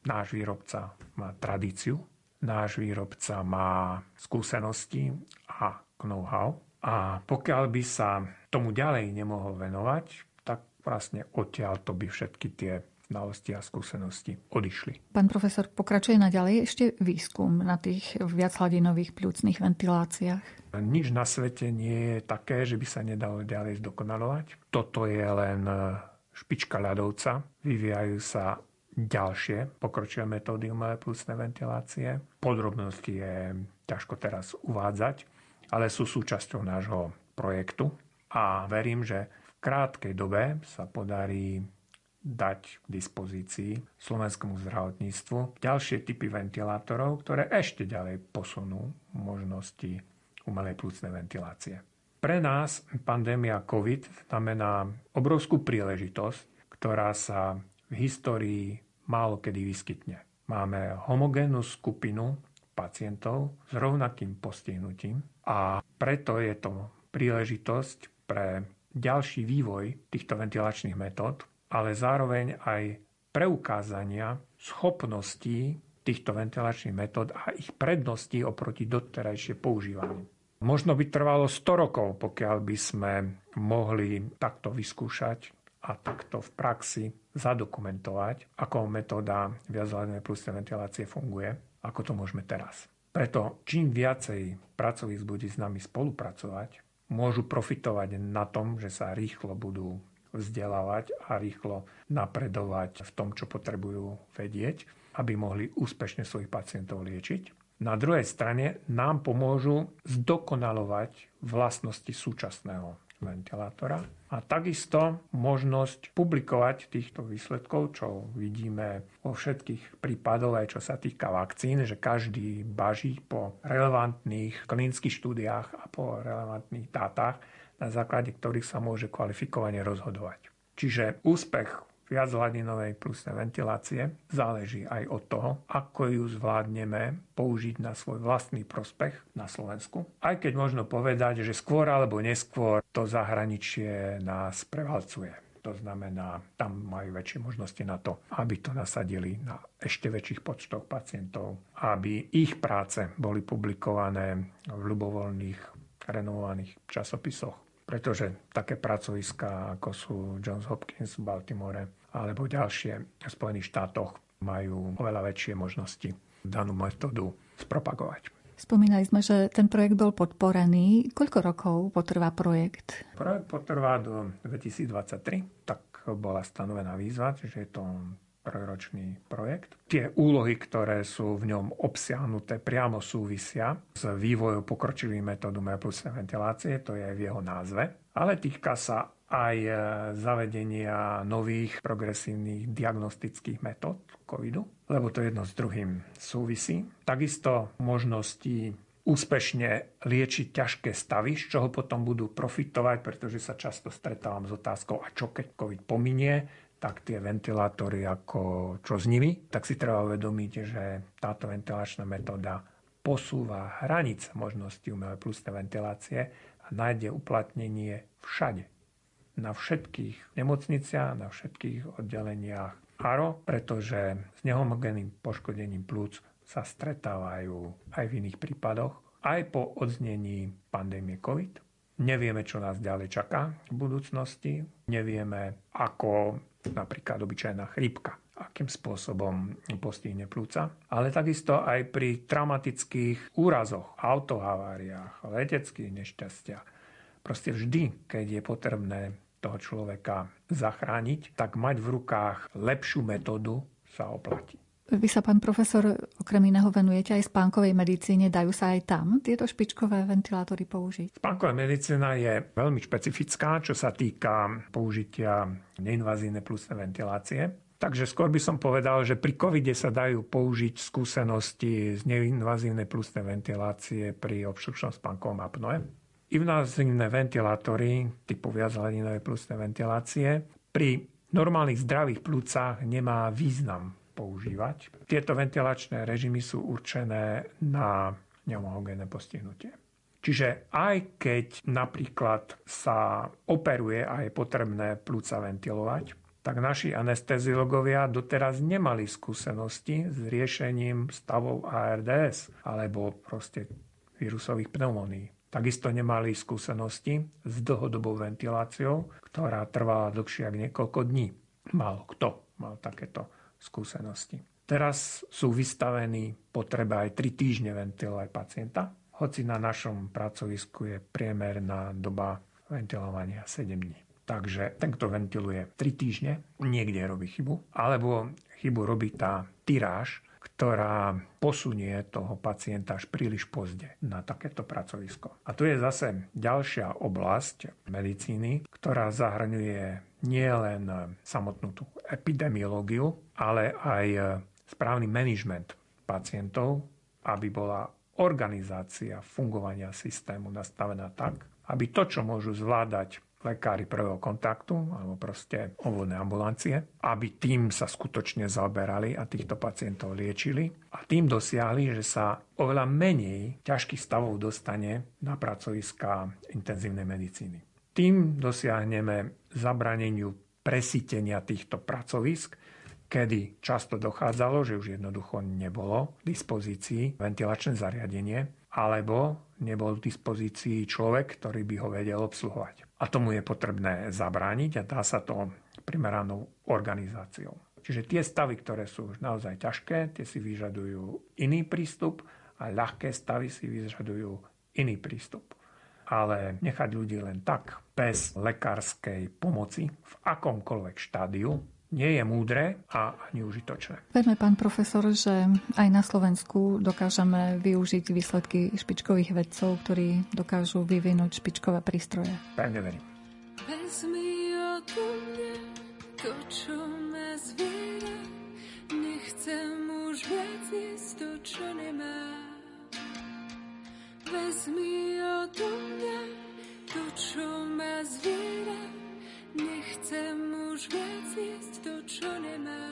Speaker 5: náš výrobca má tradíciu náš výrobca má skúsenosti a know-how. A pokiaľ by sa tomu ďalej nemohol venovať, tak vlastne odtiaľ to by všetky tie znalosti a skúsenosti odišli.
Speaker 3: Pán profesor, pokračuje naďalej ešte výskum na tých viachhladinových pľúcnych ventiláciách?
Speaker 5: Nič na svete nie je také, že by sa nedalo ďalej zdokonalovať. Toto je len špička ľadovca. Vyvíjajú sa ďalšie pokročilé metódy umelé plusné ventilácie. Podrobnosti je ťažko teraz uvádzať, ale sú súčasťou nášho projektu a verím, že v krátkej dobe sa podarí dať k dispozícii slovenskému zdravotníctvu ďalšie typy ventilátorov, ktoré ešte ďalej posunú možnosti umelej plúcnej ventilácie. Pre nás pandémia COVID znamená obrovskú príležitosť, ktorá sa v histórii málo kedy vyskytne. Máme homogénnu skupinu pacientov s rovnakým postihnutím a preto je to príležitosť pre ďalší vývoj týchto ventilačných metód, ale zároveň aj preukázania schopností týchto ventilačných metód a ich predností oproti doterajšie používaniu. Možno by trvalo 100 rokov, pokiaľ by sme mohli takto vyskúšať a takto v praxi zadokumentovať, ako metóda viachľadnej plusnej ventilácie funguje, ako to môžeme teraz. Preto čím viacej pracovísk bude s nami spolupracovať, môžu profitovať na tom, že sa rýchlo budú vzdelávať a rýchlo napredovať v tom, čo potrebujú vedieť, aby mohli úspešne svojich pacientov liečiť. Na druhej strane nám pomôžu zdokonalovať vlastnosti súčasného ventilátora. A takisto možnosť publikovať týchto výsledkov, čo vidíme vo všetkých prípadoch, aj čo sa týka vakcín, že každý baží po relevantných klinických štúdiách a po relevantných dátach, na základe ktorých sa môže kvalifikovane rozhodovať. Čiže úspech viachladinovej plusnej ventilácie záleží aj od toho, ako ju zvládneme použiť na svoj vlastný prospech na Slovensku. Aj keď možno povedať, že skôr alebo neskôr to zahraničie nás prevalcuje. To znamená, tam majú väčšie možnosti na to, aby to nasadili na ešte väčších počtoch pacientov, aby ich práce boli publikované v ľubovoľných renovovaných časopisoch. Pretože také pracoviská, ako sú Johns Hopkins v Baltimore, alebo ďalšie v Spojených štátoch majú oveľa väčšie možnosti danú metódu spropagovať.
Speaker 3: Spomínali sme, že ten projekt bol podporený. Koľko rokov potrvá projekt?
Speaker 5: Projekt potrvá do 2023, tak bola stanovená výzva, že je to trojročný projekt. Tie úlohy, ktoré sú v ňom obsiahnuté, priamo súvisia s vývojom pokročilých metódu plus ventilácie, to je v jeho názve, ale týka sa aj e, zavedenia nových progresívnych diagnostických metód covidu, lebo to jedno s druhým súvisí. Takisto možnosti úspešne liečiť ťažké stavy, z čoho potom budú profitovať, pretože sa často stretávam s otázkou, a čo keď COVID pominie, tak tie ventilátory ako čo s nimi, tak si treba uvedomiť, že táto ventilačná metóda posúva hranice možnosti umelej plusnej ventilácie a nájde uplatnenie všade na všetkých nemocniciach, na všetkých oddeleniach ARO, pretože s nehomogénnym poškodením plúc sa stretávajú aj v iných prípadoch, aj po odznení pandémie COVID. Nevieme, čo nás ďalej čaká v budúcnosti. Nevieme, ako napríklad obyčajná chrípka, akým spôsobom postihne plúca. Ale takisto aj pri traumatických úrazoch, autohaváriách, leteckých nešťastiach. Proste vždy, keď je potrebné toho človeka zachrániť, tak mať v rukách lepšiu metódu sa oplatí.
Speaker 3: Vy sa, pán profesor, okrem iného venujete aj spánkovej medicíne. Dajú sa aj tam tieto špičkové ventilátory použiť?
Speaker 5: Spánková medicína je veľmi špecifická, čo sa týka použitia neinvazívnej plusnej ventilácie. Takže skôr by som povedal, že pri covide sa dajú použiť skúsenosti z neinvazívnej plusnej ventilácie pri obštrukčnom spánkovom apnoe. Invazívne ventilátory typu viachladinovej plusnej ventilácie pri normálnych zdravých plúcach nemá význam používať. Tieto ventilačné režimy sú určené na nehomogénne postihnutie. Čiže aj keď napríklad sa operuje a je potrebné plúca ventilovať, tak naši anesteziologovia doteraz nemali skúsenosti s riešením stavov ARDS alebo proste vírusových pneumónií. Takisto nemali skúsenosti s dlhodobou ventiláciou, ktorá trvala dlhšie ako niekoľko dní. Málo kto mal takéto skúsenosti. Teraz sú vystavení potrebe aj 3 týždne ventilovať pacienta, hoci na našom pracovisku je priemerná doba ventilovania 7 dní. Takže ten, kto ventiluje 3 týždne, niekde robí chybu, alebo chybu robí tá tyráž, ktorá posunie toho pacienta až príliš pozde na takéto pracovisko. A tu je zase ďalšia oblasť medicíny, ktorá zahrňuje nielen samotnú tú epidemiológiu, ale aj správny manažment pacientov, aby bola organizácia fungovania systému nastavená tak, aby to, čo môžu zvládať lekári prvého kontaktu, alebo proste obvodné ambulancie, aby tým sa skutočne zaoberali a týchto pacientov liečili a tým dosiahli, že sa oveľa menej ťažkých stavov dostane na pracoviská intenzívnej medicíny. Tým dosiahneme zabraneniu presítenia týchto pracovisk, kedy často dochádzalo, že už jednoducho nebolo k dispozícii ventilačné zariadenie, alebo nebol k dispozícii človek, ktorý by ho vedel obsluhovať. A tomu je potrebné zabrániť a dá sa to primeranou organizáciou. Čiže tie stavy, ktoré sú už naozaj ťažké, tie si vyžadujú iný prístup a ľahké stavy si vyžadujú iný prístup. Ale nechať ľudí len tak, bez lekárskej pomoci, v akomkoľvek štádiu, nie je múdre a ani užitočné.
Speaker 3: Verme, pán profesor, že aj na Slovensku dokážeme využiť výsledky špičkových vedcov, ktorí dokážu vyvinúť špičkové prístroje.
Speaker 5: Pevne verím.
Speaker 9: Vezmi odo mňa to, čo ma zviera. Nechcem už viac jesť to, čo nemá. Vezmi odo mňa to, čo ma zviera. Nechcem už viac jesť to, čo nemá.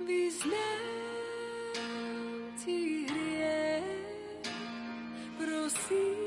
Speaker 9: Vyznám ti hriech, prosím,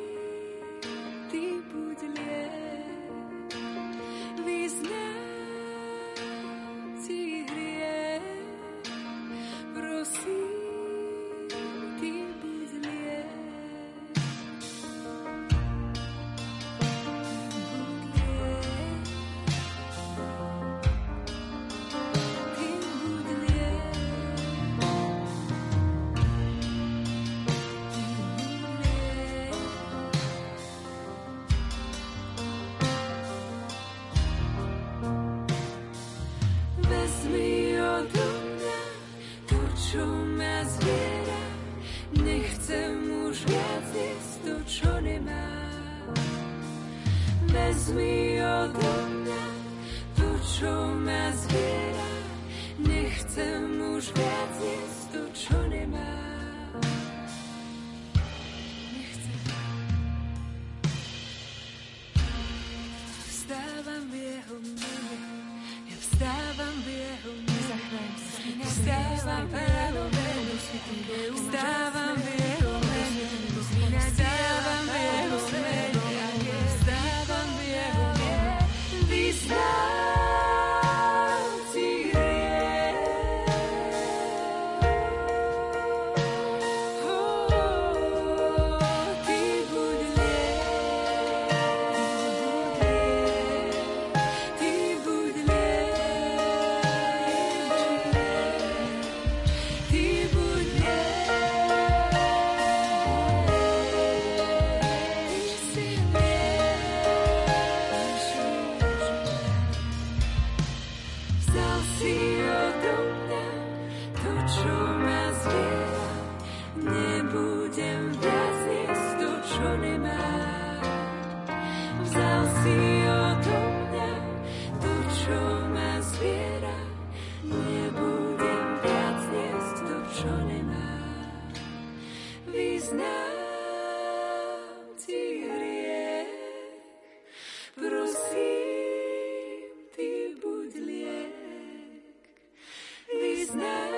Speaker 9: Vyznám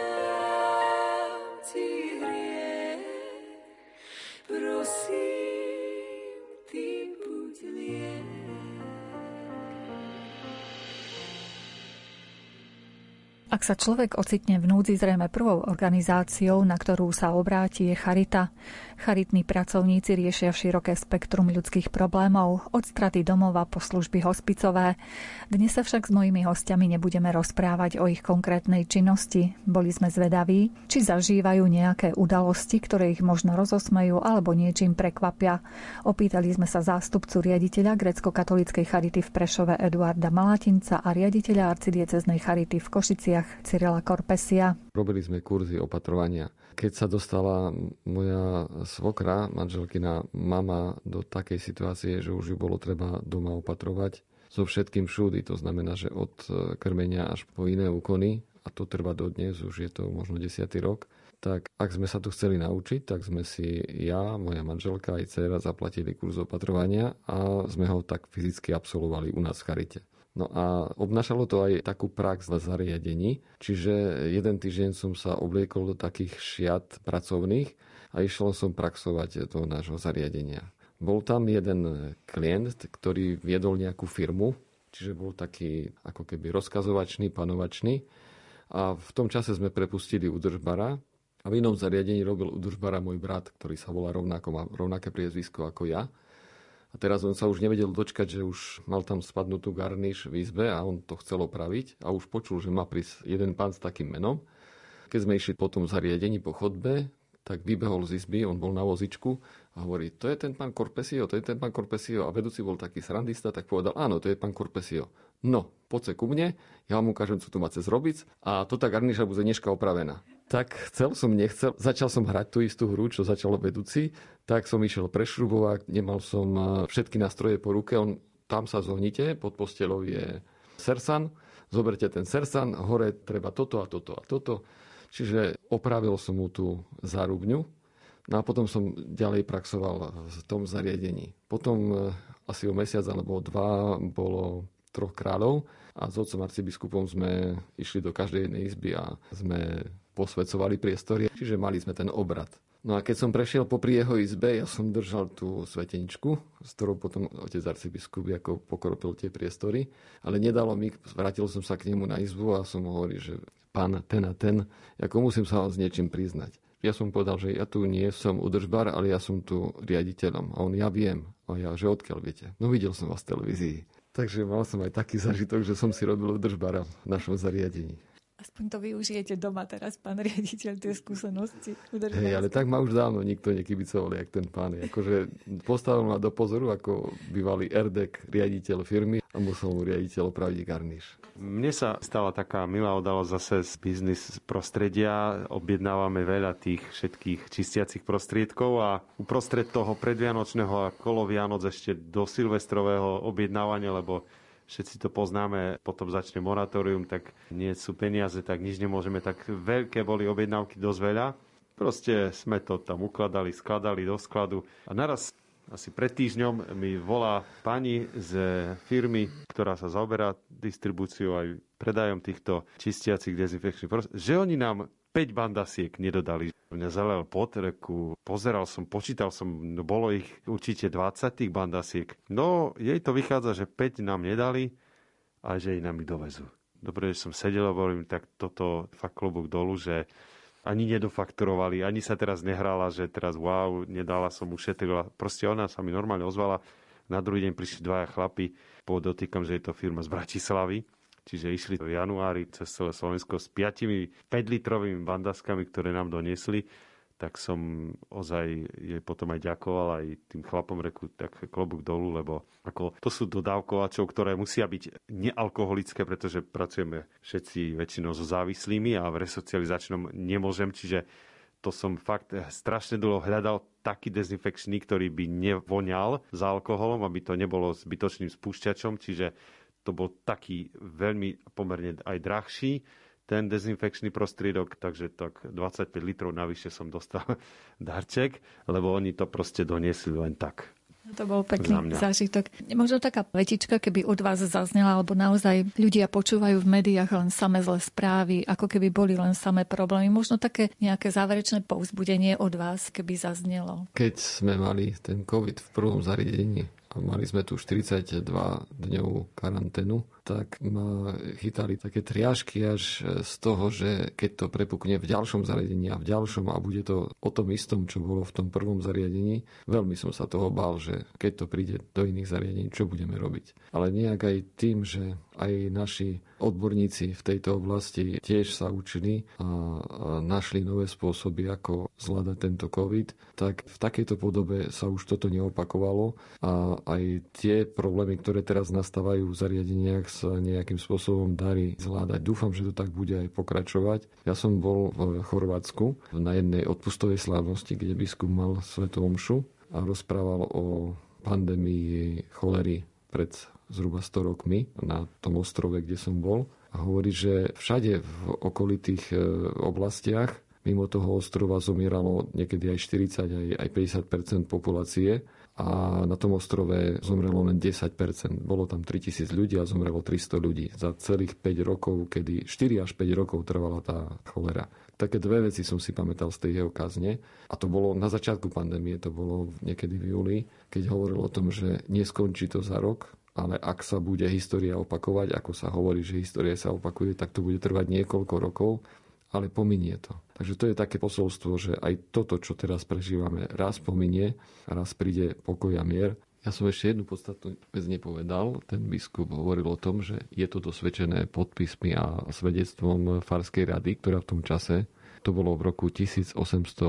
Speaker 3: Ak sa človek ocitne v núdzi, zrejme prvou organizáciou, na ktorú sa obráti, je Charita. Charitní pracovníci riešia široké spektrum ľudských problémov, od straty domova po služby hospicové. Dnes sa však s mojimi hostiami nebudeme rozprávať o ich konkrétnej činnosti. Boli sme zvedaví, či zažívajú nejaké udalosti, ktoré ich možno rozosmejú alebo niečím prekvapia. Opýtali sme sa zástupcu riaditeľa grecko-katolíckej charity v Prešove Eduarda Malatinca a riaditeľa arcidieceznej charity v Košiciach Cyrila Korpesia.
Speaker 10: Robili sme kurzy opatrovania. Keď sa dostala moja svokra, manželkina mama do takej situácie, že už ju bolo treba doma opatrovať, so všetkým všudy, to znamená, že od krmenia až po iné úkony, a to trvá dodnes, už je to možno desiatý rok, tak ak sme sa tu chceli naučiť, tak sme si ja, moja manželka aj dcera zaplatili kurz opatrovania a sme ho tak fyzicky absolvovali u nás v Charite. No a obnášalo to aj takú prax v zariadení, čiže jeden týždeň som sa obliekol do takých šiat pracovných a išiel som praxovať do nášho zariadenia. Bol tam jeden klient, ktorý viedol nejakú firmu, čiže bol taký ako keby rozkazovačný, panovačný. A v tom čase sme prepustili udržbara a v inom zariadení robil udržbara môj brat, ktorý sa volá rovnako, má rovnaké priezvisko ako ja. A teraz on sa už nevedel dočkať, že už mal tam spadnutú garniš v izbe a on to chcel opraviť a už počul, že má prísť jeden pán s takým menom. Keď sme išli po tom zariadení po chodbe, tak vybehol z izby, on bol na vozičku a hovorí, to je ten pán Korpesio, to je ten pán Korpesio. A vedúci bol taký srandista, tak povedal, áno, to je pán Korpesio. No, poďte ku mne, ja vám ukážem, co tu máte zrobiť a to tá garniša bude dneška opravená. Tak chcel som, nechcel. Začal som hrať tú istú hru, čo začalo vedúci, tak som išiel prešrubovať, nemal som eh, všetky nástroje po ruke, on, tam sa zohnite, pod postelou je sersan, zoberte ten sersan, hore treba toto a toto a toto. Čiže opravil som mu tú zárubňu, no a potom som ďalej praxoval v tom zariadení. Potom eh, asi o mesiac alebo dva bolo troch kráľov a s otcom arcibiskupom sme išli do každej jednej izby a sme posvedcovali priestory, čiže mali sme ten obrad. No a keď som prešiel popri jeho izbe, ja som držal tú sveteničku, s ktorou potom otec arcibiskup ako pokropil tie priestory, ale nedalo mi, vrátil som sa k nemu na izbu a som hovoril, že pán ten a ten, ako musím sa vám s niečím priznať. Ja som povedal, že ja tu nie som udržbar, ale ja som tu riaditeľom. A on, ja viem. A ja, že odkiaľ viete? No videl som vás v televízii. Takže mal som aj taký <laughs> zažitok, že som si robil udržbara v našom zariadení.
Speaker 3: Aspoň to využijete doma teraz, pán riaditeľ, tie skúsenosti.
Speaker 10: Hej, ale tak ma už dávno nikto nekybicoval, jak ten pán. Akože postavil ma do pozoru ako bývalý Erdek, riaditeľ firmy a musel mu riaditeľ opraviť garniš.
Speaker 11: Mne sa stala taká milá udalosť zase z biznis prostredia. Objednávame veľa tých všetkých čistiacich prostriedkov a uprostred toho predvianočného a kolo Vianoc ešte do silvestrového objednávania, lebo všetci to poznáme, potom začne moratórium, tak nie sú peniaze, tak nič nemôžeme, tak veľké boli objednávky dosť veľa. Proste sme to tam ukladali, skladali do skladu a naraz asi pred týždňom mi volá pani z firmy, ktorá sa zaoberá distribúciou aj predajom týchto čistiacich dezinfekčných prostriedkov, že oni nám 5 bandasiek nedodali. Mňa zalel pot, reku, pozeral som, počítal som, no bolo ich určite 20 tých bandasiek. No, jej to vychádza, že 5 nám nedali a že ich nám ich dovezú. Dobre, že som sedel a hovorím, tak toto fakt klobúk dolu, že ani nedofakturovali, ani sa teraz nehrala, že teraz wow, nedala som, ušetrila. Proste ona sa mi normálne ozvala. Na druhý deň prišli dvaja chlapi, podotýkam, že je to firma z Bratislavy. Čiže išli v januári cez celé Slovensko s 5 5-litrovými bandaskami, ktoré nám doniesli tak som ozaj jej potom aj ďakoval aj tým chlapom reku tak klobúk dolu, lebo ako to sú dodávkovačov, ktoré musia byť nealkoholické, pretože pracujeme všetci väčšinou so závislými a v resocializačnom nemôžem, čiže to som fakt strašne dlho hľadal taký dezinfekčný, ktorý by nevoňal za alkoholom, aby to nebolo zbytočným spúšťačom, čiže to bol taký veľmi pomerne aj drahší ten dezinfekčný prostriedok, takže tak 25 litrov navyše som dostal <laughs> darček, lebo oni to proste doniesli len tak.
Speaker 3: To bol pekný zážitok. Možno taká pletička, keby od vás zaznela, alebo naozaj ľudia počúvajú v médiách len samé zlé správy, ako keby boli len samé problémy. Možno také nejaké záverečné povzbudenie od vás, keby zaznelo.
Speaker 10: Keď sme mali ten COVID v prvom zariadení, mali sme tu 42 dňovú karanténu, tak ma chytali také triažky až z toho, že keď to prepukne v ďalšom zariadení a v ďalšom a bude to o tom istom, čo bolo v tom prvom zariadení, veľmi som sa toho bál, že keď to príde do iných zariadení, čo budeme robiť. Ale nejak aj tým, že aj naši odborníci v tejto oblasti tiež sa učili a našli nové spôsoby, ako zvládať tento COVID, tak v takejto podobe sa už toto neopakovalo a aj tie problémy, ktoré teraz nastávajú v zariadeniach, sa nejakým spôsobom darí zvládať. Dúfam, že to tak bude aj pokračovať. Ja som bol v Chorvátsku na jednej odpustovej slávnosti, kde biskup mal svetu omšu a rozprával o pandémii cholery pred zhruba 100 rokmi na tom ostrove, kde som bol. A hovorí, že všade v okolitých e, oblastiach mimo toho ostrova zomieralo niekedy aj 40, aj, aj 50% populácie a na tom ostrove zomrelo len 10%. Bolo tam 3000 ľudí a zomrelo 300 ľudí za celých 5 rokov, kedy 4 až 5 rokov trvala tá cholera. Také dve veci som si pamätal z tej jeho kazne a to bolo na začiatku pandémie, to bolo niekedy v júli, keď hovoril o tom, že neskončí to za rok, ale ak sa bude história opakovať, ako sa hovorí, že história sa opakuje, tak to bude trvať niekoľko rokov ale pominie to. Takže to je také posolstvo, že aj toto, čo teraz prežívame, raz pominie, raz príde pokoj a mier. Ja som ešte jednu podstatnú vec nepovedal. Ten biskup hovoril o tom, že je to dosvedčené podpismi a svedectvom Farskej rady, ktorá v tom čase, to bolo v roku 1852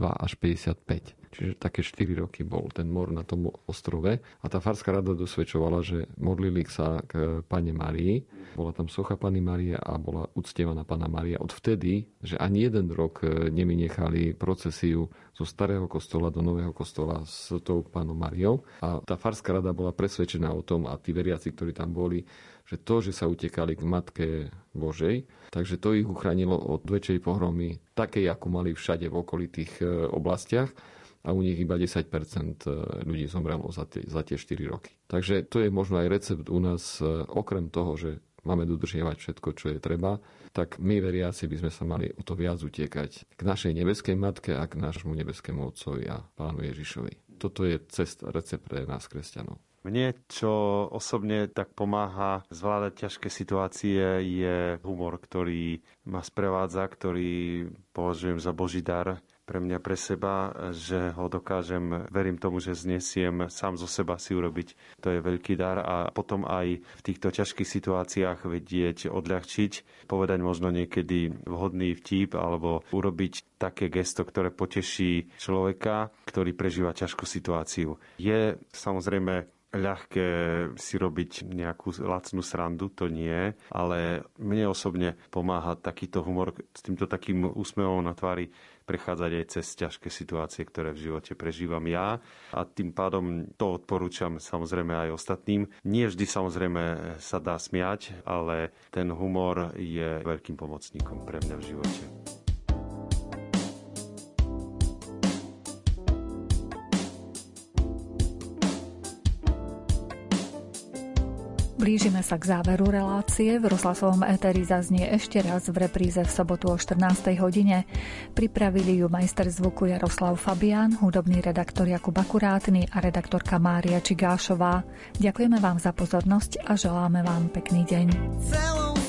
Speaker 10: až 55 čiže také 4 roky bol ten mor na tom ostrove. A tá farská rada dosvedčovala, že modlili sa k Pane Marii, bola tam socha Pany Marie a bola uctievaná Pana Maria odvtedy, že ani jeden rok e, nevynechali procesiu zo starého kostola do nového kostola s tou Pánom Mariou. A tá farská rada bola presvedčená o tom a tí veriaci, ktorí tam boli, že to, že sa utekali k Matke Božej, takže to ich uchránilo od väčšej pohromy, takej, ako mali všade v okolitých e, oblastiach a u nich iba 10% e, ľudí zomrelo za tie, za tie 4 roky. Takže to je možno aj recept u nás, e, okrem toho, že máme dodržiavať všetko, čo je treba, tak my veriaci by sme sa mali o to viac utekať k našej nebeskej matke a k nášmu nebeskému Otcovi a Pánu Ježišovi. Toto je cesta, recept pre nás, kresťanov.
Speaker 11: Mne, čo osobne tak pomáha zvládať ťažké situácie, je humor, ktorý ma sprevádza, ktorý považujem za Boží dar pre mňa, pre seba, že ho dokážem, verím tomu, že znesiem sám zo seba si urobiť. To je veľký dar a potom aj v týchto ťažkých situáciách vedieť odľahčiť, povedať možno niekedy vhodný vtip alebo urobiť také gesto, ktoré poteší človeka, ktorý prežíva ťažkú situáciu. Je samozrejme ľahké si robiť nejakú lacnú srandu, to nie, ale mne osobne pomáha takýto humor s týmto takým úsmevom na tvári prechádzať aj cez ťažké situácie, ktoré v živote prežívam ja a tým pádom to odporúčam samozrejme aj ostatným. Nie vždy samozrejme sa dá smiať, ale ten humor je veľkým pomocníkom pre mňa v živote.
Speaker 3: Blížime sa k záveru relácie. V rozhlasovom éteri zaznie ešte raz v repríze v sobotu o 14. hodine. Pripravili ju majster zvuku Jaroslav Fabián, hudobný redaktor Jakub Akurátny a redaktorka Mária Čigášová. Ďakujeme vám za pozornosť a želáme vám pekný deň.
Speaker 12: Celou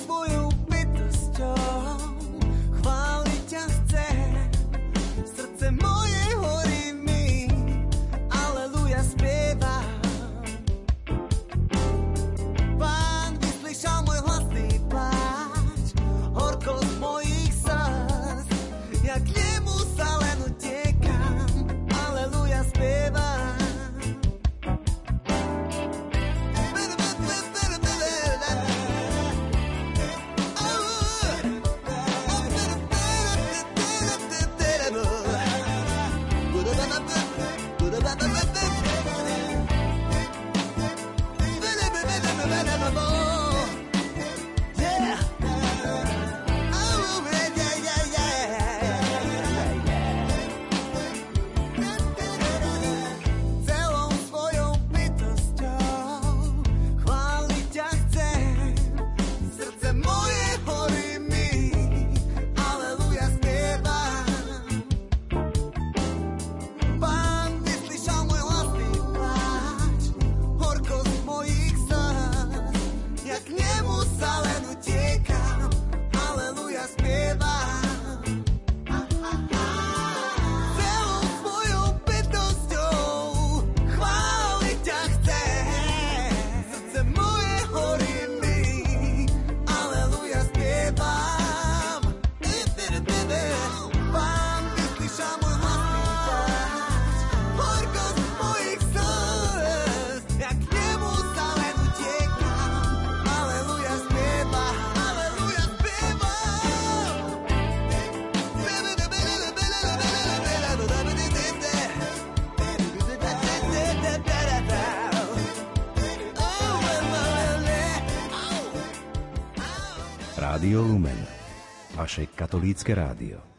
Speaker 13: katolícke rádio.